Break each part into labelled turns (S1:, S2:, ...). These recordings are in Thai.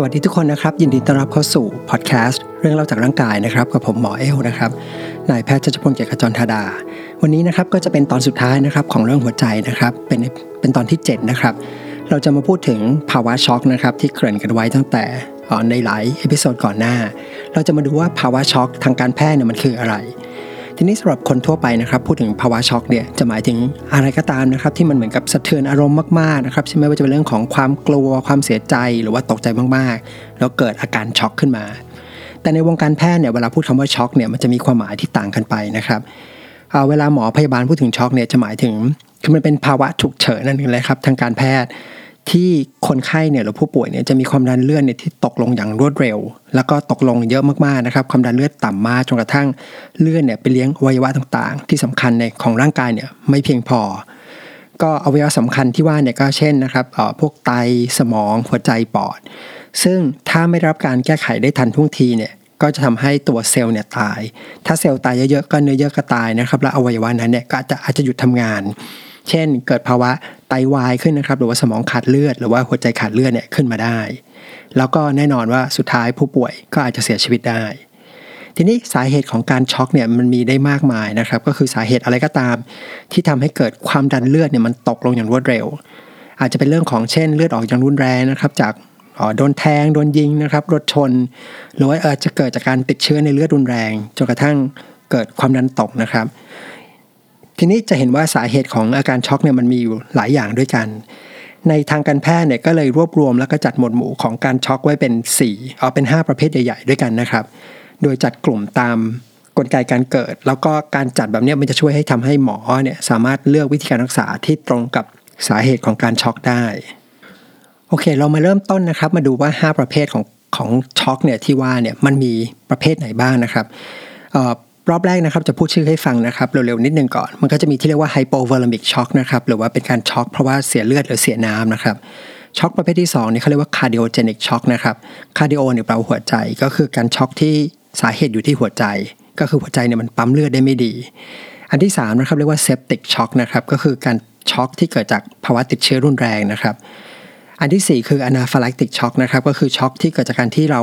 S1: สวัสดีทุกคนนะครับ ยินดีต้อนรับเข้าสู่พอดแคสต์เรื่องเล่าจากร่างกายนะครับกับผมหมอเอลนะครับนายแพทย์จัจพงศ์เกียรติขจรธาดา วันนี้นะครับก็จะเป็นตอนสุดท้ายนะครับของเรื่องหัวใจนะครับเป็นเป็นตอนที่7นะครับเราจะมาพูดถึงภาวะช็อกนะครับที่เกริ่นกันไว้ตั้งแต่ในหลาย episode ก่อนหน้า เราจะมาดูว่าภาวะช็อกทางการแพทย์เนี่ยมันคืออะไร ทีนี้สำหรับคนทั่วไปนะครับพูดถึงภาวะช็อกเนี่ยจะหมายถึงอะไรก็ตามนะครับที่มันเหมือนกับสะเทือนอารมณ์มากๆนะครับใช่ไหมว่าจะเป็นเรื่องของความกลัวความเสียใจหรือว่าตกใจมากๆ แล้วเกิดอาการช็อกขึ้นมา แต่ในวงการแพทย์เนี่ยเวลาพูดคำว่าช็อกเนี่ยมันจะมีความหมายที่ต่างกันไปนะครับเวลาหมอพยาบาลพูดถึงช็อกเนี่ยจะหมายถึงคือมันเป็นภาวะฉุกเฉินนั่นเองเลยครับทางการแพทย์ ที่คนไข้เนี่ยหรือผู้ป่วยเนี่ยจะมีความดันเลือดเนี่ยที่ตกลงอย่างรวดเร็ว แล้วก็ตกลงเยอะมากๆนะครับความดันเลือดต่ำมากจนกระทั่งเลือดเนี่ยไปเลี้ยงอวัยวะต่างๆ ที่สำคัญในของร่างกายเนี่ยไม่เพียงพอ ก็อวัยวะสำคัญที่ว่าเนี่ยก็เช่นนะครับพวกไตสมองหัวใจปอด ซึ่งถ้าไม่รับการแก้ไขได้ทันท่วงทีเนี่ยก็จะทำให้ตัวเซลล์เนี่ยตาย ถ้าเซลล์ตายเยอะๆก็เนื้อเยอะก็ตายนะครับ แล้วอวัยวะนั้นเนี่ยก็จจะอาจจะหยุดทำงาน เช่น เกิดภาวะไตาวายขึ้นนะครับหรือว่าสมองขาดเลือด หรือว่าหัวใจขาดเลือดเนี่ยขึ้นมาได้ แล้วก็แน่นอนว่าสุดท้ายผู้ป่วยก็อาจจะเสียชีวิตได้ ทีนี้สาเหตุของการช็อกเนี่ยมันมีได้มากมายนะครับ ก็คือสาเหตุอะไรก็ตาม ที่ทำให้เกิดความดันเลือดเนี่ยมันตกลงอย่างรวดเร็ว อาจจะเป็นเรื่องของเช่น เลือดออกอย่างรุนแรงนะครับ จากโดนแทงโดนยิงนะครับรถชน หรือว่าอาจจะเกิดจากการติดเชื้อในเลือดรุนแรงจนกระทั่งเกิดความดันตกนะครับ ทีนี้จะเห็นว่าสาเหตุของอาการช็อกเนี่ยมันมีอยู่หลายอย่างด้วยกัน ในทางการแพทย์เนี่ยก็เลยรวบรวมแล้วก็จัดหมวดหมู่ของการช็อกไว้เป็น 4 เอาเป็น 5 ประเภทใหญ่ๆด้วยกันนะครับ โดยจัดกลุ่มตามกลไกการเกิด แล้วก็การจัดแบบนี้มันจะช่วยให้ทำให้หมอเนี่ยสามารถเลือกวิธีการรักษาที่ตรงกับสาเหตุของการช็อกได้โอเค เรามาเริ่มต้นนะครับ มาดูว่า 5 ประเภทของของช็อกเนี่ยที่ว่าเนี่ยมันมีประเภทไหนบ้างนะครับ รอบแรกนะครับจะพูดชื่อให้ฟังนะครับเร็วๆนิดนึงก่อน มันก็จะมีที่เรียกว่า hypovolemic shock นะครับหรือว่าเป็นการช็อกเพราะว่าเสียเลือดหรือเสียน้ำนะครับช็อกประเภทที่2นี่เขาเรียกว่า cardiogenic shock นะครับ cardio เนี่ยแปลว่าหัวใจก็คือการช็อกที่สาเหตุอยู่ที่หัวใจ ก็คือหัวใจเนี่ยมันปั๊มเลือดได้ไม่ดี อันที่3นะครับเรียกว่า septic shock นะครับก็คือการช็อกที่เกิดจากภาวะติดเชื้อรุนแรงนะครับอันที่ 4 คือ anaphylactic shock นะครับก็คือช็อกที่เกิดจากการที่เรา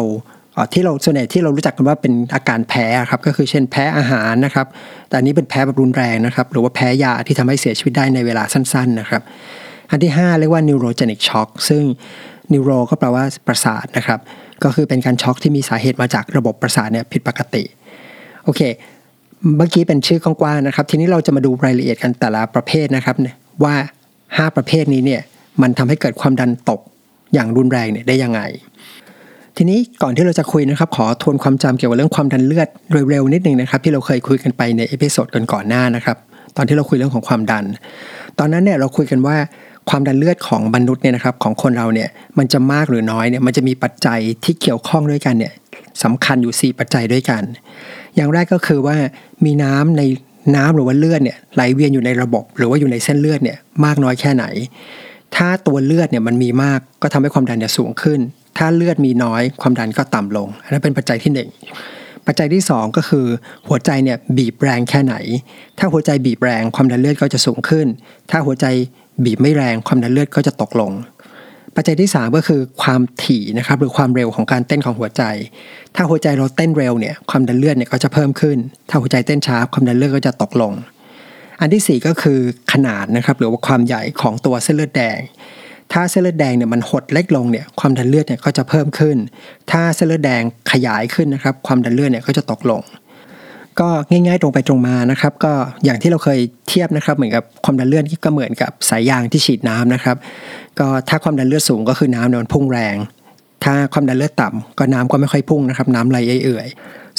S1: ที่เราส่วนใหญ่ที่เรารู้จักกันว่าเป็นอาการแพ้ครับก็คือเช่นแพ้อาหารนะครับ แต่อันนี้เป็นแพ้แบบรุนแรงนะครับหรือว่าแพ้ยาที่ทำให้เสียชีวิตได้ในเวลาสั้น ๆนะครับ อันที่ 5 เรียกว่า neurogenic shock ซึ่ง neuro ก็แปลว่าประสาทนะครับก็คือเป็นการช็อกที่มีสาเหตุมาจากระบบประสาทเนี่ยผิดปกติโอเค เมื่อกี้เป็นชื่อกว้างๆนะครับ ทีนี้เราจะมาดูรายละเอียดกันแต่ละประเภทนะครับว่า 5 ประเภทนี้เนี่ยมันทำให้เกิดความดันตกอย่างรุนแรงเนี่ยได้ยังไง ทีนี้ก่อนที่เราจะคุยนะครับ ขอทวนความจำเกี่ยวกับเรื่องความดันเลือดเร็วๆนิดนึงนะครับที่เราเคยคุยกันไปใน episode ก่อนๆหน้านะครับตอนที่เราคุยเรื่องของความดัน ตอนนั้นเนี่ยเราคุยกันว่าความดันเลือดของมนุษย์เนี่ยนะครับของคนเราเนี่ยมันจะมากหรือน้อยเนี่ยมันจะมีปัจจัยที่เกี่ยวข้องด้วยกันเนี่ยสำคัญอยู่ 4 ปัจจัยด้วยกัน อย่างแรกก็คือว่ามีน้ำในน้ำหรือว่าเลือดเนี่ยไหลเวียนอยู่ในระบบ หรือว่าอยู่ในเส้นเลือดเนี่ยมากน้อยแค่ไหน ถ้าตัวเลือดเนี่ยมันมีมากก็ทำให้ความดันเนี่ยสูงขึ้น ถ้าเลือดมีน้อยความดันก็ต่ำลง อันนั้นเป็นปัจจัยที่ 1 ปัจจัยที่ 2 ก็คือหัวใจเนี่ยบีบแรงแค่ไหน ถ้าหัวใจบีบแรงความดันเลือดก็จะสูงขึ้น ถ้าหัวใจบีบไม่แรงความดันเลือดก็จะตกลง ปัจจัยที่ 3 ก็คือความถี่นะครับหรือความเร็วของการเต้นของหัวใจ ถ้าหัวใจเราเต้นเร็วเนี่ยความดันเลือดเนี่ยก็จะเพิ่มขึ้น ถ้าหัวใจเต้นช้าความดันเลือดก็จะตกลง อันที่ 4 ก็คือขนาดนะครับหรือว่าความใหญ่ของตัวเส้นเลือดแดง ถ้าเส้นเลือดแดงเนี่ยมันหดเล็กลงเนี่ยความดันเลือดเนี่ยก็จะเพิ่มขึ้น ถ้าเส้นเลือดแดงขยายขึ้นนะครับความดันเลือดเนี่ยก็จะตกลง ก็ง่ายๆตรงไปตรงมานะครับ ก็อย่างที่เราเคยเทียบนะครับเหมือนกับความดันเลือดก็เหมือนกับสายยางที่ฉีดน้ำนะครับ ก็ถ้าความดันเลือดสูงก็คือน้ำเนี่ยมันพุ่งแรง ถ้าความดันเลือดต่ำก็น้ำก็ไม่ค่อยพุ่งนะครับ น้ำไหลเอื่อย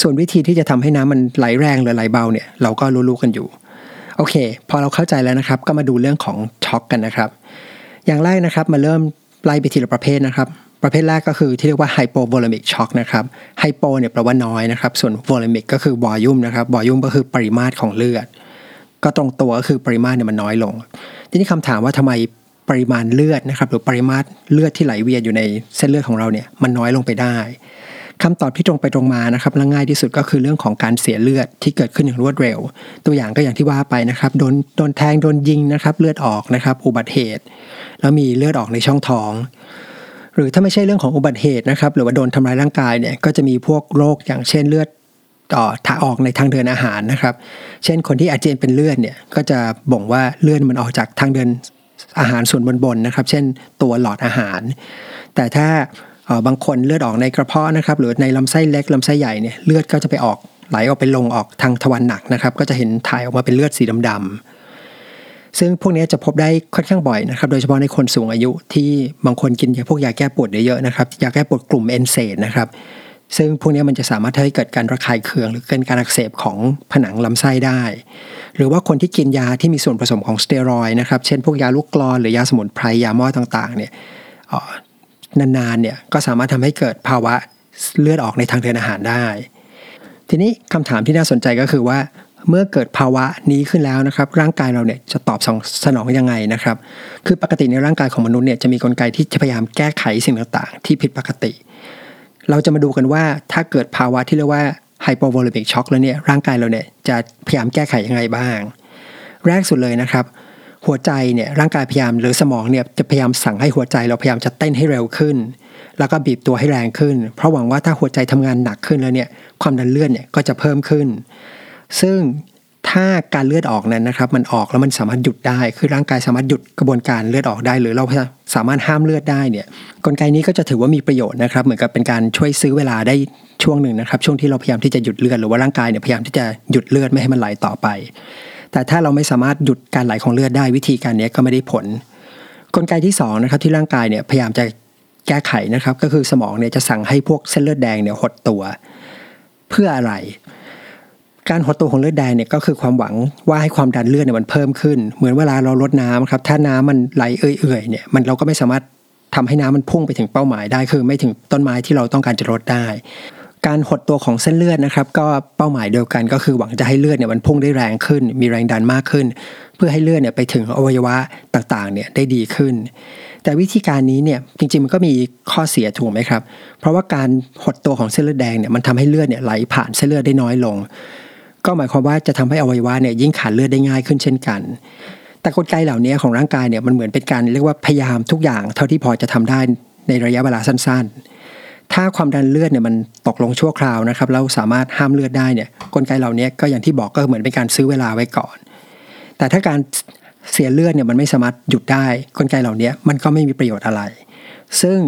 S1: ส่วนวิธีที่จะทำให้น้ำมันไหลแรงหรือไหลเบาเนี่ยเราก็รู้ๆกันอยู่โอเค พอเราเข้าใจแล้วนะครับ ก็มาดูเรื่องของช็อกกันนะครับ อย่างแรกนะครับมาเริ่มไล่ไปทีละประเภทนะครับ ประเภทแรกก็คือที่เรียกว่า hypovolemic shock นะครับ hypo เนี่ยแปลว่าน้อยนะครับ ส่วน volemic ก็คือ volume นะครับ volume ก็คือปริมาตรของเลือด ก็ตรงตัวก็คือปริมาตรเนี่ยมันน้อยลง ทีนี้คำถามว่าทำไมปริมาณเลือดนะครับหรือปริมาตรเลือดที่ไหลเวียนอยู่ในเส้นเลือดของเราเนี่ยมันน้อยลงไปได้ คำตอบที่ตรงไปตรงมานะครับและง่ายที่สุดก็คือเรื่องของการเสียเลือดที่เกิดขึ้นอย่างรวดเร็ว ตัวอย่างก็อย่างที่ว่าไปนะครับโดนโดนแทงโดนยิงนะครับเลือดออกนะครับอุบัติเหตุ แล้วมีเลือดออกในช่องท้อง หรือถ้าไม่ใช่เรื่องของอุบัติเหตุนะครับหรือว่าโดนทำร้ายร่างกายเนี่ยก็จะมีพวกโรคอย่างเช่นเลือดต่อถาออกในทางเดินอาหารนะครับ เช่นคนที่อาเจียนเป็นเลือดเนี่ยก็จะบ่งว่าเลือดมันออกจากทางเดินอาหารส่วนบนๆนะครับ เช่นตัวหลอดอาหาร แต่ถ้า บางคนเลือดออกในกระเพาะนะครับหรือในลำไส้เล็กลำไส้ใหญ่เนี่ยเลือดก็จะไปออกไหลออกไปลงออกทางทวารหนักนะครับ ก็จะเห็นถ่ายออกมาเป็นเลือดสีดำๆซึ่งพวกนี้จะพบได้ค่อนข้างบ่อยนะครับ โดยเฉพาะในคนสูงอายุที่บางคนกินยาพวกยาแก้ปวดเยอะๆนะครับยาแก้ปวดกลุ่มเอนเซดนะครับซึ่งพวกนี้มันจะสามารถทำให้เกิดการระคายเคือง หรือเกิดการอักเสบของผนังลำไส้ได้ หรือว่าคนที่กินยาที่มีส่วนผสมของสเตียรอยนะครับ เช่นพวกยาลูกกรอนหรือยาสมุนไพรยาหม้อต่างๆเนี่ย นานๆเนี่ยก็สามารถทำให้เกิดภาวะเลือดออกในทางเดินอาหารได้ ทีนี้คำถามที่น่าสนใจก็คือว่า เมื่อเกิดภาวะนี้ขึ้นแล้วนะครับ ร่างกายเราเนี่ยจะตอบสนองยังไงนะครับ คือปกติในร่างกายของมนุษย์เนี่ยจะมีกลไกที่จะพยายามแก้ไขสิ่งต่างๆ ที่ผิดปกติ เราจะมาดูกันว่าถ้าเกิดภาวะที่เรียกว่า hypovolemic shock แล้วเนี่ยร่างกายเราเนี่ยจะพยายามแก้ไขยังไงบ้าง แรกสุดเลยนะครับ หัวใจเนี่ยร่างกายพยายามหรือสมองเนี่ยจะพยายามสั่งให้หัวใจเราพยายามจะเต้นให้เร็วขึ้น แล้วก็บีบตัวให้แรงขึ้น เพราะหวังว่าถ้าหัวใจทำงานหนักขึ้นแล้วเนี่ยความดันเลือดเนี่ยก็จะเพิ่มขึ้น ซึ่งถ้าการเลือดออกนั้นนะครับมันออกแล้วมันสามารถหยุดได้ คือร่างกายสามารถหยุดกระบวนการเลือดออกได้ หรือเราสามารถห้ามเลือดได้เนี่ยกลไกนี้ก็จะถือว่ามีประโยชน์นะครับ เหมือนกับเป็นการช่วยซื้อเวลาได้ช่วงหนึ่งนะครับ ช่วงที่เราพยายามที่จะหยุดเลือดหรือว่าร่างกายเนี่ยพยายามที่จะหยุดเลือดไม่ให้มันไหลต่อไป แต่ถ้าเราไม่สามารถหยุดการไหลของเลือดได้วิธีการนี้ก็ไม่ได้ผล กลไกที่2นะครับที่ร่างกายเนี่ยพยายามจะแก้ไขนะครับ ก็คือสมองเนี่ยจะสั่งให้พวกเส้นเลือดแดงเนี่ยหดตัว เพื่ออะไร การหดตัวของเลือดแดงเนี่ยก็คือความหวังว่าให้ความดันเลือดเนี่ยมันเพิ่มขึ้น เหมือนเวลาเราลดน้ำครับถ้าน้ำมันไหลเอื่อยๆเนี่ยมันเราก็ไม่สามารถทำให้น้ำมันพุ่งไปถึงเป้าหมายได้คือไม่ถึงต้นไม้ที่เราต้องการจะลดได้ การหดตัวของเส้นเลือดนะครับก็เป้าหมายเดียวกันก็คือหวังจะให้เลือดเนี่ยมันพุ่งได้แรงขึ้น มีแรงดันมากขึ้น เพื่อให้เลือดเนี่ยไปถึงอวัยวะต่างๆเนี่ยได้ดีขึ้น แต่วิธีการนี้เนี่ยจริงๆมันก็มีข้อเสียถูกไหมครับ เพราะว่าการหดตัวของเส้นเลือดแดงเนี่ยมันทำให้เลือดเนี่ยไหลผ่านเส้นเลือดได้น้อยลง ก็หมายความว่าจะทำให้อวัยวะเนี่ยยิ่งขาดเลือดได้ง่ายขึ้นเช่นกันแต่กลไกเหล่านี้ของร่างกายเนี่ยมันเหมือนเป็นการเรียกว่าพยายามทุกอย่างเท่าที่พอจะทำได้ในระยะเวลาสั้นๆ ถ้าความดันเลือดเนี่ยมันตกลงชั่วคราวนะครับเราสามารถห้ามเลือดได้เนี่ยกลไกเหล่านี้ก็อย่างที่บอกก็เหมือนเป็นการซื้อเวลาไว้ก่อน แต่ถ้าการเสียเลือดเนี่ยมันไม่สามารถหยุดได้ กลไกเหล่านี้มันก็ไม่มีประโยชน์อะไร ซึ่ง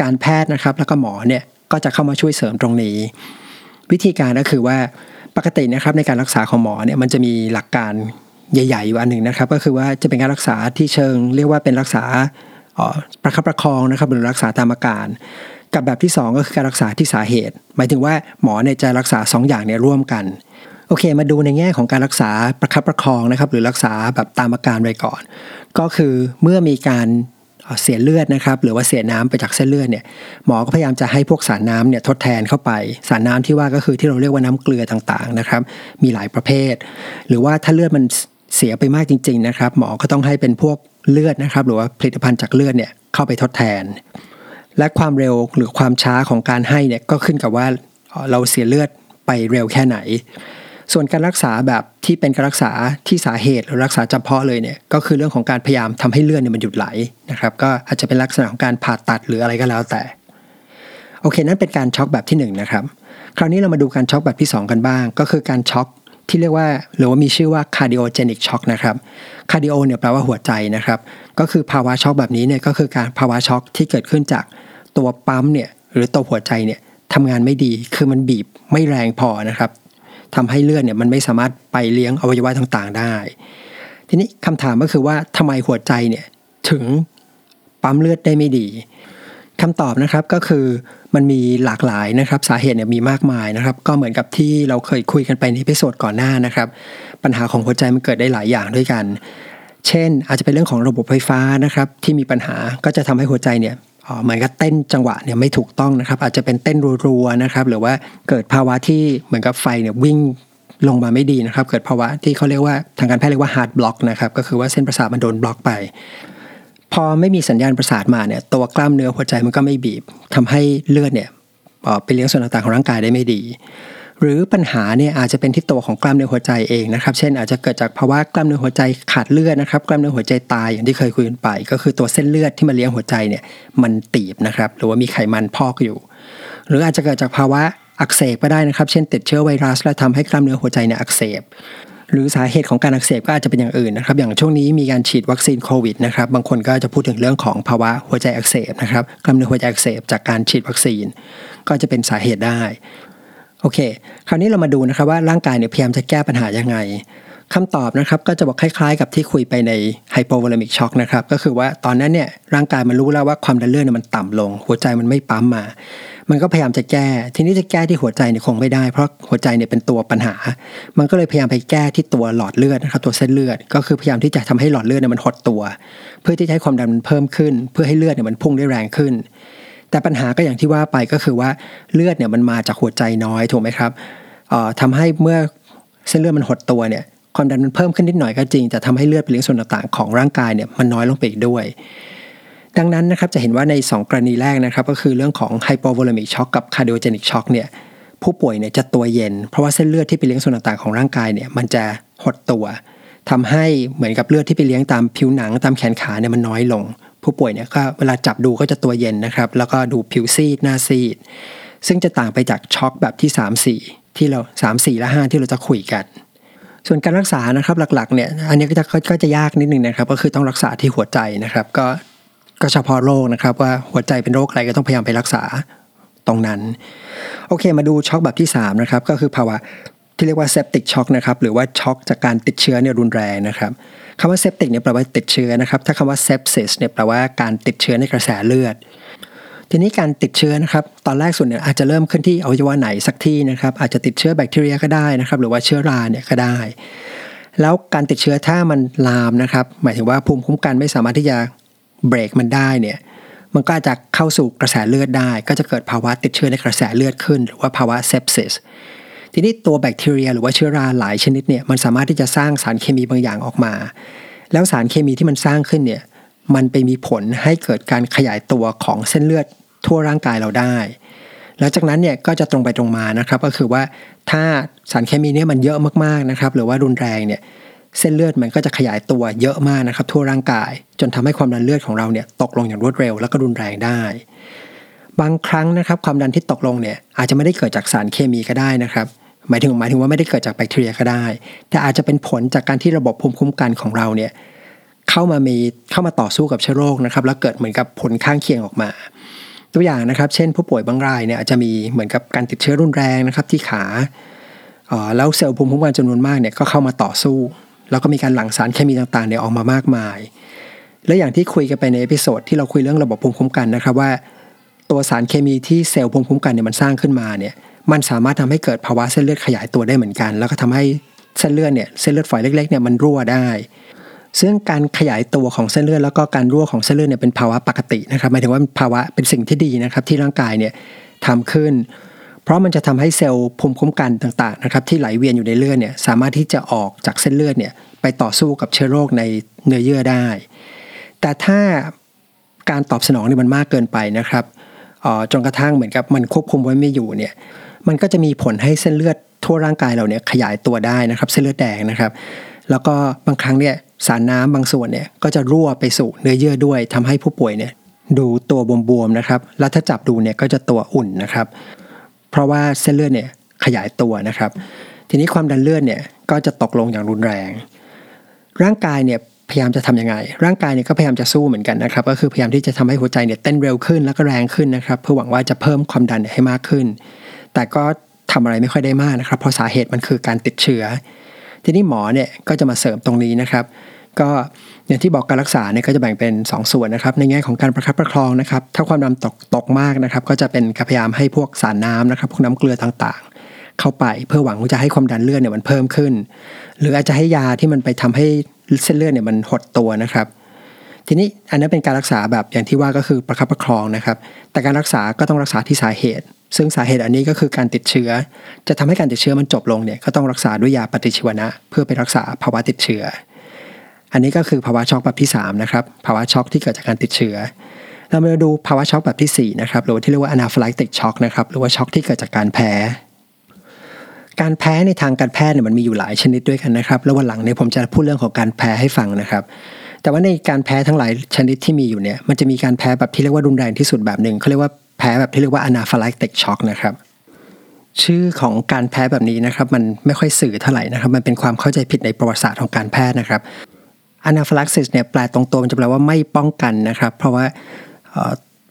S1: การแพทย์นะครับแล้วก็หมอเนี่ยก็จะเข้ามาช่วยเสริมตรงนี้ วิธีการก็คือว่าปกตินะครับในการรักษาของหมอเนี่ยมันจะมีหลักการใหญ่ๆอยู่อันหนึ่งนะครับ ก็คือว่าจะเป็นการรักษาที่เชิง เรียกว่าเป็นรักษาประคับประคองนะครับหรือรักษาตามอาการ กับแบบที่ 2 ก็คือการรักษาที่สาเหตุ หมายถึงว่าหมอเนี่ยจะรักษา 2 อย่างเนี่ยร่วมกันโอเค มาดูในแง่ของการรักษาประคับประคองนะครับ หรือรักษาแบบตามอาการไว้ก่อน ก็คือเมื่อมีการเสียเลือดนะครับ หรือว่าเสียน้ำไปจากเส้นเลือดเนี่ยหมอก็พยายามจะให้พวกสารน้ำเนี่ยทดแทนเข้าไป สารน้ำที่ว่าก็คือที่เราเรียกว่าน้ำเกลือต่างๆนะครับ มีหลายประเภท หรือว่าถ้าเลือดมันเสียไปมากจริง ๆ นะครับ หมอก็ต้องให้เป็นพวกเลือดนะครับ หรือว่าผลิตภัณฑ์จากเลือดเนี่ยเข้าไปทดแทน และความเร็วหรือความช้าของการให้เนี่ยก็ขึ้นกับว่าเราเสียเลือดไปเร็วแค่ไหน ส่วนการรักษาแบบที่เป็นการรักษาที่สาเหตุหรือรักษาจำเพาะเลยเนี่ยก็คือเรื่องของการพยายามทำให้เลือดเนี่ยมันหยุดไหลนะครับก็อาจจะเป็นลักษณะของการผ่าตัดหรืออะไรก็แล้วแต่ โอเค นั่นเป็นการช็อกแบบที่1นนะครับคราวนี้เรามาดูการช็อกแบบที่ 2 กันบ้าง ก็คือการช็อกที่เรียกว่าหรือว่ามีชื่อว่า cardiogenic shock นะครับ cardio เนี่ยแปลว่าหัวใจนะครับ ก็คือภาวะช็อกแบบนี้เนี่ยก็คือการภาวะช็อกที่เกิดขึ้นจาก ตัวปั๊มเนี่ยหรือตัวหัวใจเนี่ยทำงานไม่ดีคือมันบีบไม่แรงพอนะครับทำให้เลือดเนี่ยมันไม่สามารถไปเลี้ยงอวัยวะต่างๆได้ ทีนี้คำถามก็คือว่าทำไมหัวใจเนี่ยถึงปั๊มเลือดได้ไม่ดีคำตอบนะครับก็คือมันมีหลากหลายนะครับสาเหตุเนี่ยมีมากมายนะครับ ก็เหมือนกับที่เราเคยคุยกันไปในพิโซดก่อนหน้านะครับ ปัญหาของหัวใจมันเกิดได้หลายอย่างด้วยกัน เช่น อาจจะเป็นเรื่องของระบบไฟฟ้านะครับ ที่มีปัญหาก็จะทำให้หัวใจเนี่ย เหมือนกับเต้นจังหวะเนี่ยไม่ถูกต้องนะครับ อาจจะเป็นเต้นรัวๆนะครับ หรือว่าเกิดภาวะที่เหมือนกับไฟเนี่ยวิ่งลงมาไม่ดีนะครับ เกิดภาวะที่เขาเรียกว่าทางการแพทย์เรียกว่า heart block นะครับก็คือว่าเส้นประสาทมันโดนบล็อกไป พอไม่มีสัญญาณประสาทมาเนี่ยตัวกล้ามเนื้อหัวใจมันก็ไม่บีบทำให้เลือดเนี่ยไปเลี้ยงส่วนต่างๆของร่างกายได้ไม่ดี หรือปัญหาเนี่ยอาจจะเป็นที่ตัวของกล้ามเนื้อหัวใจเองนะครับ เช่นอาจจะเกิดจากภาวะกล้ามเนื้อหัวใจขาดเลือดนะครับ กล้ามเนื้อหัวใจตายอย่างที่เคยคุยกันไป ก็คือตัวเส้นเลือดที่มาเลี้ยงหัวใจเนี่ยมันตีบนะครับ หรือว่ามีไขมันพอกอยู่ หรืออาจจะเกิดจากภาวะอักเสบก็ได้นะครับ เช่น ติดเชื้อไวรัส แล้วทำให้กล้ามเนื้อหัวใจเนี่ยอักเสบหรือสาเหตุของการอักเสบก็อาจจะเป็นอย่างอื่นนะครับ อย่างช่วงนี้มีการฉีดวัคซีนโควิดนะครับ บางคนก็จะพูดถึงเรื่องของภาวะหัวใจอักเสบนะครับกล้ามเนื้อหัวใจอักเสบจากการฉีดวัคซีน ก็จะเป็นสาเหตุได้ โอเค คราวนี้เรามาดูนะครับว่าร่างกายเนี่ยพยายามจะแก้ปัญหายังไงคำตอบนะครับก็จะบอกคล้ายๆ กับที่คุยไปใน hypovolemic shock นะครับก็คือว่าตอนนั้นเนี่ยร่างกายมันรู้แล้วว่าความดันเลือดเนี่ยมันต่ำลง หัวใจมันไม่ปั๊มมา มันก็พยายามจะแก้ ทีนี้จะแก้ที่หัวใจเนี่ยคงไม่ได้ เพราะหัวใจเนี่ยเป็นตัวปัญหา มันก็เลยพยายามไปแก้ที่ตัวหลอดเลือดนะครับตัวเส้นเลือด ก็คือพยายามที่จะทำให้หลอดเลือดเนี่ยมันหดตัว เพื่อที่จะให้ความดันมันเพิ่มขึ้น เพื่อให้เลือดเนี่ยมันพุ่งได้แรงขึ้น แต่ปัญหาก็อย่างที่ว่าไปก็คือว่าเลือดเนี่ยมันมาจากหัวใจน้อยถูกไหมครับทำให้เมื่อเส้นเลือดมันหดตัวเนี่ยความดันมันเพิ่มขึ้นนิดหน่อยก็จริงแต่ทำให้เลือดไปเลี้ยงส่วนต่างๆของร่างกายเนี่ยมันน้อยลงไปอีกด้วย ดังนั้นนะครับจะเห็นว่าใน 2 กรณีแรกนะครับก็คือเรื่องของ hypovolemic shock กับ cardiogenic shock เนี่ยผู้ป่วยเนี่ยจะตัวเย็น เพราะว่าเส้นเลือดที่ไปเลี้ยงส่วนต่างๆของร่างกายเนี่ยมันจะหดตัวทำให้เหมือนกับเลือดที่ไปเลี้ยงตามผิวหนังตามแขนขาเนี่ยมันน้อยลง ผู้ป่วยเนี่ยก็เวลาจับดูก็จะตัวเย็นนะครับ แล้วก็ดูผิวซีดหน้าซีด ซึ่งจะต่างไปจากช็อกแบบที่ 3 4 ที่เรา 3 4 และ 5 ที่เราจะคุยกัน ส่วนการรักษานะครับหลักๆเนี่ยอันนี้ก็จะก็จะยากนิดนึงนะครับ ก็คือต้องรักษาที่หัวใจนะครับ ก็ก็เฉพาะโรคนะครับ ว่าหัวใจเป็นโรคอะไรก็ต้องพยายามไปรักษาตรงนั้น โอเคมาดูช็อกแบบที่3นะครับก็คือภาวะ ที่เรียกว่า septic shock นะครับหรือว่าช็อกจากการติดเชื้อเนี่ยรุนแรงนะครับคำว่า septic เนี่ยแปลว่าติดเชื้อนะครับ ถ้าคำว่า sepsis เนี่ยแปลว่าการติดเชื้อในกระแสเลือด ทีนี้การติดเชื้อนะครับ ตอนแรกส่วนเนี่ยอาจจะเริ่มขึ้นที่อวัยวะไหนสักที่นะครับ อาจจะติดเชื้อแบคทีเรียก็ได้นะครับ หรือว่าเชื้อราเนี่ยก็ได้ แล้วการติดเชื้อถ้ามันลามนะครับ หมายถึงว่าภูมิคุ้มกันไม่สามารถที่จะเบรกมันได้เนี่ยมันก็จะเข้าสู่กระแสเลือดได้ ก็จะเกิดภาวะติดเชื้อในกระแสเลือดขึ้น หรือว่าภาวะ sepsis ทีนี้ตัวแบคทีเรีย หรือว่าเชื้อราหลายชนิดเนี่ยมันสามารถที่จะสร้างสารเคมีบางอย่างออกมา แล้วสารเคมีที่มันสร้างขึ้นเนี่ยมันไปมีผลให้เกิดการขยายตัวของเส้นเลือดทั่วร่างกายเราได้แล้วจากนั้นเนี่ยก็จะตรงไปตรงมานะครับก็คือว่าถ้าสารเคมีเนี่ยมันเยอะมากๆนะครับหรือว่ารุนแรงเนี่ยเส้นเลือดมันก็จะขยายตัวเยอะมากนะครับทั่วร่างกาย จนทำให้ความดันเลือดของเราเนี่ยตกลงอย่างรวดเร็ว แล้วก็รุนแรงได้ บางครั้งนะครับความดันที่ตกลงเนี่ยอาจจะไม่ได้เกิดจากสารเคมีก็ได้นะครับหมายถึงหมายถึงว่าไม่ได้เกิดจากแบคทีเรียก็ได้ แต่อาจจะเป็นผลจากการที่ระบบภูมิคุ้มกันของเราเนี่ยเข้ามามีเข้ามาต่อสู้กับเชื้อโรคนะครับแล้วเกิดเหมือนกับผลข้างเคียงออกมา ตัวอย่างนะครับ เช่นผู้ป่วยบางรายเนี่ยอาจจะมีเหมือนกับการติดเชื้อรุนแรงนะครับที่ขาแล้วเซลล์ภูมิคุ้มกันจำนวนมากเนี่ยก็เข้ามาต่อสู้ แล้วก็มีการหลั่งสารเคมีต่างๆเนี่ยออกมามากมาย และอย่างที่คุยกันไปใน episode ที่เราคุยเรื่องระบบภูมิคุ้มกันนะครับว่า ตัวสารเคมีที่เซลล์ภูมิคุ้มกันเนี่ยมันสร้างขึ้นมาเนี่ยมันสามารถทำให้เกิดภาวะเส้นเลือดขยายตัวได้เหมือนกัน แล้วก็ทำให้เส้นเลือดเนี่ยเส้นเลือดฝอยเล็กๆเนี่ยมันรั่วได้ ซึ่งการขยายตัวของเส้นเลือดแล้วก็การรั่วของเส้นเลือดเนี่ยเป็นภาวะปกตินะครับหมายถึงว่าภาวะเป็นสิ่งที่ดีนะครับที่ร่างกายเนี่ยทำขึ้น เพราะมันจะทำให้เซลล์ภูมิคุ้มกันต่างๆนะครับที่ไหลเวียนอยู่ในเลือดเนี่ยสามารถที่จะออกจากเส้นเลือดเนี่ยไปต่อสู้กับเชื้อโรคในเนื้อเยื่อได้ แต่ถ้าการตอบสนองเนี่ยมันมากเกินไปนะครับ จนกระทั่งเหมือนกับมันควบคุมไว้ไม่อยู่เนี่ยมันก็จะมีผลให้เส้นเลือดทั่วร่างกายเราเนี่ยขยายตัวได้นะครับเส้นเลือดแดงนะครับ แล้วก็บางครั้งเนี่ยสารน้ำบางส่วนเนี่ยก็จะรั่วไปสู่เนื้อเยื่อด้วยทำให้ผู้ป่วยเนี่ยดูตัวบวมๆนะครับแล้วถ้าจับดูเนี่ยก็จะตัวอุ่นนะครับ เพราะว่าเส้นเลือดเนี่ยขยายตัวนะครับ ทีนี้ความดันเลือดเนี่ยก็จะตกลงอย่างรุนแรง ร่างกายเนี่ย พยายามจะทํำยังไง ร่างกายเนี่ยก็พยายามจะสู้เหมือนกันนะครับ ก็คือพยายามที่จะทำให้หัวใจเนี่ยเต้นเร็วขึ้นแล้วก็แรงขึ้นนะครับ เพื่อหวังว่าจะเพิ่มความดันให้มากขึ้น แต่ก็ทำอะไรไม่ค่อยได้มากนะครับ เพราะสาเหตุมันคือการติดเชื้อ ทีนี้หมอเนี่ยก็จะมาเสริมตรงนี้นะครับ ก็อย่างที่บอกการรักษาเนี่ยก็จะแบ่งเป็น 2 ส่วนนะครับ ในแง่ของการประคับประคองนะครับ ถ้าความดันตกตกมากนะครับ ก็จะเป็นพยายามให้พวกสารน้ำนะครับ พวกน้ำเกลือต่างๆ เข้าไปเพื่อหวังว่าจะให้ความดันเลือดเนี่ยมันเพิ่มขึ้น หรืออาจจะให้ยาที่มันไปทำให้ เส้นเลือดเนี่ยมันหดตัวนะครับ ทีนี้อันนั้นเป็นการรักษาแบบอย่างที่ว่าก็คือประคับประคองนะครับ แต่การรักษาก็ต้องรักษาที่สาเหตุ ซึ่งสาเหตุอันนี้ก็คือการติดเชื้อ จะทำให้การติดเชื้อมันจบลงเนี่ยก็ต้องรักษาด้วยยาปฏิชีวนะ เพื่อไปรักษาภาวะติดเชื้อ อันนี้ก็คือภาวะช็อกแบบที่3นะครับภาวะช็อกที่เกิดจากการติดเชื้อเรามาดูภาวะช็อกแบบที่4นะครับหรือที่เรียกว่า anaphylactic shock นะครับหรือว่าช็อกที่เกิดจากการแพ้ การแพ้ในทางการแพทย์เนี่ยมันมีอยู่หลายชนิดด้วยกันนะครับแล้ววันหลังเนี่ยผมจะพูดเรื่องของการแพ้ให้ฟังนะครับ แต่ว่าในการแพ้ทั้งหลายชนิดที่มีอยู่เนี่ยมันจะมีการแพ้แบบที่เรียกว่ารุนแรงที่สุดแบบหนึ่งเขาเรียกว่าแพ้แบบที่เรียกว่า anaphylactic shock นะครับชื่อของการแพ้แบบนี้นะครับมันไม่ค่อยสื่อเท่าไหร่นะครับ มันเป็นความเข้าใจผิดในประวัติศาสตร์ของการแพทย์นะครับ anaphylaxis เนี่ยแปลตรงตัวมันจะแปลว่าไม่ป้องกันนะครับ เพราะว่า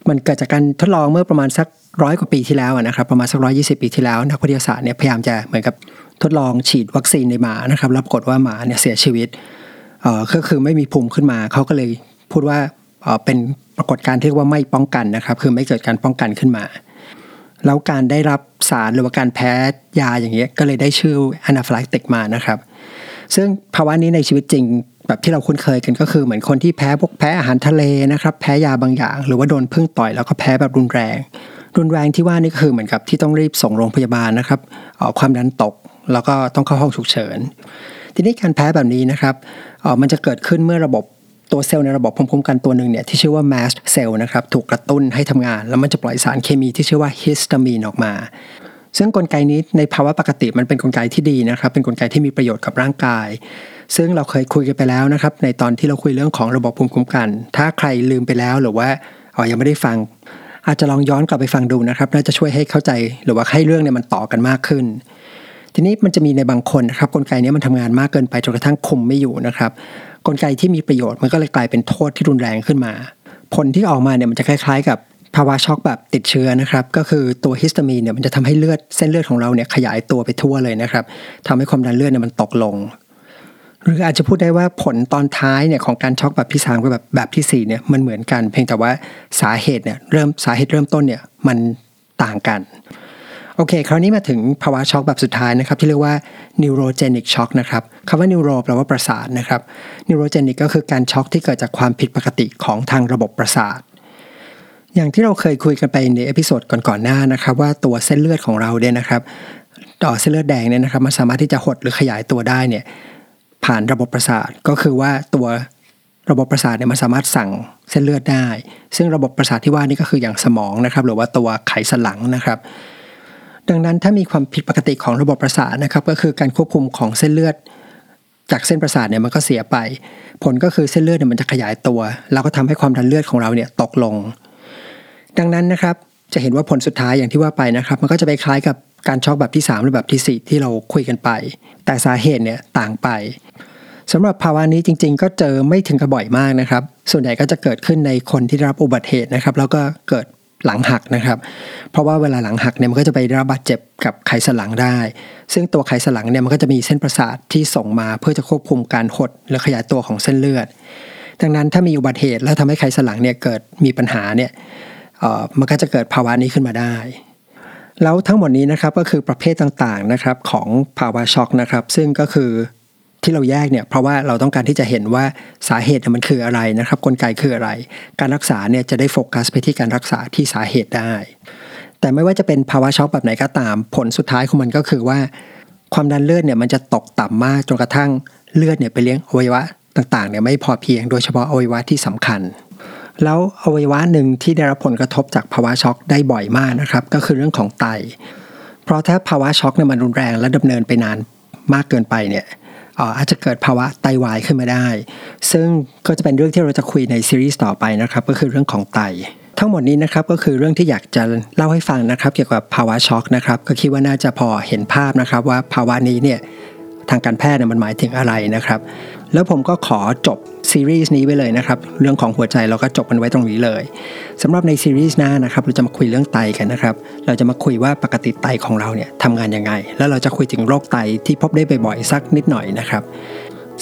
S1: มันเกิดจากการทดลองเมื่อประมาณสักร้อยกว่าปีที่แล้วนะครับ ประมาณสักร้อยี่สิบปีที่แล้ว นักวิทยาศาสตร์เนี่ยพยายามจะเหมือนกับทดลองฉีดวัคซีนในหมานะครับแล้วปรากฏว่าหมาเนี่ยเสียชีวิตเออก็คือไม่มีภูมิขึ้นมาเขาก็เลยพูดว่าเป็นปรากฏการณ์ที่เรียกว่าไม่ป้องกันนะครับ คือไม่เกิดการป้องกันขึ้นมา แล้วการได้รับสารหรือว่าการแพ้ยาอย่างเงี้ยก็เลยได้ชื่ออนาฟลักติกมานะครับ ซึ่งภาวะนี้ในชีวิตจริง แบบที่เราคุ้นเคยกันก็คือเหมือนคนที่แพ้พวกแพ้อาหารทะเลนะครับ แพ้ยาบางอย่าง หรือว่าโดนพึ่งต่อยแล้วก็แพ้แบบรุนแรง รุนแรงที่ว่านี่ก็คือเหมือนกับที่ต้องรีบส่งโรงพยาบาลนะครับความดันตกแล้วก็ต้องเข้าห้องฉุกเฉิน ทีนี้การแพ้แบบนี้นะครับมันจะเกิดขึ้นเมื่อระบบตัวเซลล์ในระบบภูมิคุ้มกันตัวหนึ่งเนี่ยที่ชื่อว่า mast cell นะครับถูกกระตุ้นให้ทำงาน แล้วมันจะปล่อยสารเคมีที่ชื่อว่าฮิสตามีนออกมา ซึ่งกลไกนี้ในภาวะปกติมันเป็นนกลไกที่ดีนะครับ เป็นนกลไกที่มีประโยชน์กับร่างกาย ซึ่งเราเคยคุยกันไปแล้วนะครับ ในตอนที่เราคุยเรื่องของระบบภูมิคุ้มกัน ถ้าใครลืมไปแล้วหรือว่าอ๋อยังไม่ได้ฟัง อาจจะลองย้อนกลับไปฟังดูนะครับ น่าจะช่วยให้เข้าใจหรือว่าให้เรื่องเนี่ยมันต่อกันมากขึ้น ทีนี้มันจะมีในบางคนนะครับกลไกนี้มันทำงานมากเกินไปจนกระทั่งคุมไม่อยู่นะครับ กลไกที่มีประโยชน์มันก็เลยกลายเป็นโทษที่รุนแรงขึ้นมา ผลที่ออกมาเนี่ยมันจะคล้ายๆ กับภาวะช็อกแบบติดเชื้อนะครับ ก็คือตัวฮิสตามีนเนี่ยมันจะทำให้เลือดเส้นเลือดของเราเนี่ยขยายตัวไปทั่วเลยนะครับทำให้ความดันเลือดเนี่ยมันตกลง หรืออาจจะพูดได้ว่าผลตอนท้ายเนี่ยของการช็อกแบบที่3กับแบบแบบที่4เนี่ยมันเหมือนกัน เพียงแต่ว่าสาเหตุเนี่ยเริ่มสาเหตุเริ่มต้นเนี่ยมันต่างกันโอเค คราวนี้มาถึงภาวะช็อกแบบสุดท้ายนะครับ ที่เรียกว่า neurogenic shock นะครับคำว่า neuro แปลว่าประสาทนะครับ neurogenic ก็คือการช็อกที่เกิดจากความผิดปกติของทางระบบประสาท อย่างที่เราเคยคุยกันไปใน episode ก่อนๆหน้านะครับ ว่าตัวเส้นเลือดของเราเนี่ยนะครับต่อเส้นเลือดแดงเนี่ยนะครับมันสามารถที่จะหดหรือขยายตัวได้เนี่ย ผ่านระบบประสาทก็คือว่าตัวระบบประสาทเนี่ยมันสามารถสั่งเส้นเลือดได้ ซึ่งระบบประสาทที่ว่านี่ก็คืออย่างสมองนะครับ หรือว่าตัวไขสันหลังนะครับ ดังนั้นถ้ามีความผิดปกติของระบบประสาทนะครับ ก็คือการควบคุมของเส้นเลือด จากเส้นประสาทเนี่ยมันก็เสียไป ผลก็คือเส้นเลือดเนี่ยมันจะขยายตัว แล้วก็ทำให้ความดันเลือดของเราเนี่ยตกลง ดังนั้นนะครับ จะเห็นว่าผลสุดท้ายอย่างที่ว่าไปนะครับ มันก็จะไปคล้ายกับการช็อกแบบที่ 3 หรือแบบที่ 4 ที่เราคุยกันไป แต่สาเหตุเนี่ยต่างไปสำหรับภาวะนี้จริงๆ ก็เจอไม่ถึงกับบ่อยมากนะครับ ส่วนใหญ่ก็จะเกิดขึ้นในคนที่ได้รับอุบัติเหตุนะครับ แล้วก็เกิดหลังหักนะครับ เพราะว่าเวลาหลังหักเนี่ยมันก็จะไปรับบาดเจ็บกับไขสันหลังได้ ซึ่งตัวไขสันหลังเนี่ยมันก็จะมีเส้นประสาทที่ส่งมาเพื่อจะควบคุมการหดหรือขยายตัวของเส้นเลือด ดังนั้นถ้ามีอุบัติเหตุแล้วทำให้ไขสันหลังเนี่ยเกิดมีปัญหาเนี่ย มันก็จะเกิดภาวะนี้ขึ้นมาได้ แล้วทั้งหมดนี้นะครับก็คือประเภทต่างๆนะครับของภาวะช็อกนะครับ ซึ่งก็คือที่เราแยกเนี่ยเพราะว่าเราต้องการที่จะเห็นว่าสาเหตุมันคืออะไรนะครับกลไกคืออะไร การรักษาเนี่ยจะได้โฟกัสไปที่การรักษาที่สาเหตุได้ แต่ไม่ว่าจะเป็นภาวะช็อกแบบไหนก็ตาม ผลสุดท้ายของมันก็คือว่า ความดันเลือดเนี่ยมันจะตกต่ำมากจนกระทั่งเลือดเนี่ยไปเลี้ยงอวัยวะต่างๆเนี่ยไม่พอเพียงโดยเฉพาะอวัยวะที่สำคัญ แล้วอวัยวะหนึ่งที่ได้รับผลกระทบจากภาวะช็อกได้บ่อยมากนะครับ ก็คือเรื่องของไต เพราะถ้าภาวะช็อกเนี่ยมันรุนแรงและดำเนินไปนานมากเกินไปเนี่ยอาจจะเกิดภาวะไตวายขึ้นมาได้ ซึ่งก็จะเป็นเรื่องที่เราจะคุยในซีรีส์ต่อไปนะครับ ก็คือเรื่องของไต ทั้งหมดนี้นะครับก็คือเรื่องที่อยากจะเล่าให้ฟังนะครับ เกี่ยวกับภาวะช็อกนะครับ ก็คิดว่าน่าจะพอเห็นภาพนะครับว่าภาวะนี้เนี่ยทางการแพทย์มันหมายถึงอะไรนะครับ แล้วผมก็ขอจบซีรีส์นี้ไปเลยนะครับ เรื่องของหัวใจเราก็จบกันไว้ตรงนี้เลยสำหรับในซีรีส์หน้านะครับเราจะมาคุยเรื่องไตกันนะครับ เราจะมาคุยว่าปกติไตของเราเนี่ยทำงานยังไง แล้วเราจะคุยถึงโรคไตที่พบได้บ่อยๆสักนิดหน่อยนะครับ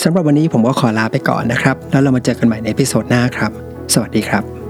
S1: สำหรับวันนี้ผมก็ขอลาไปก่อนนะครับ แล้วเรามาเจอกันใหม่ในพิโซดหน้าครับ สวัสดีครับ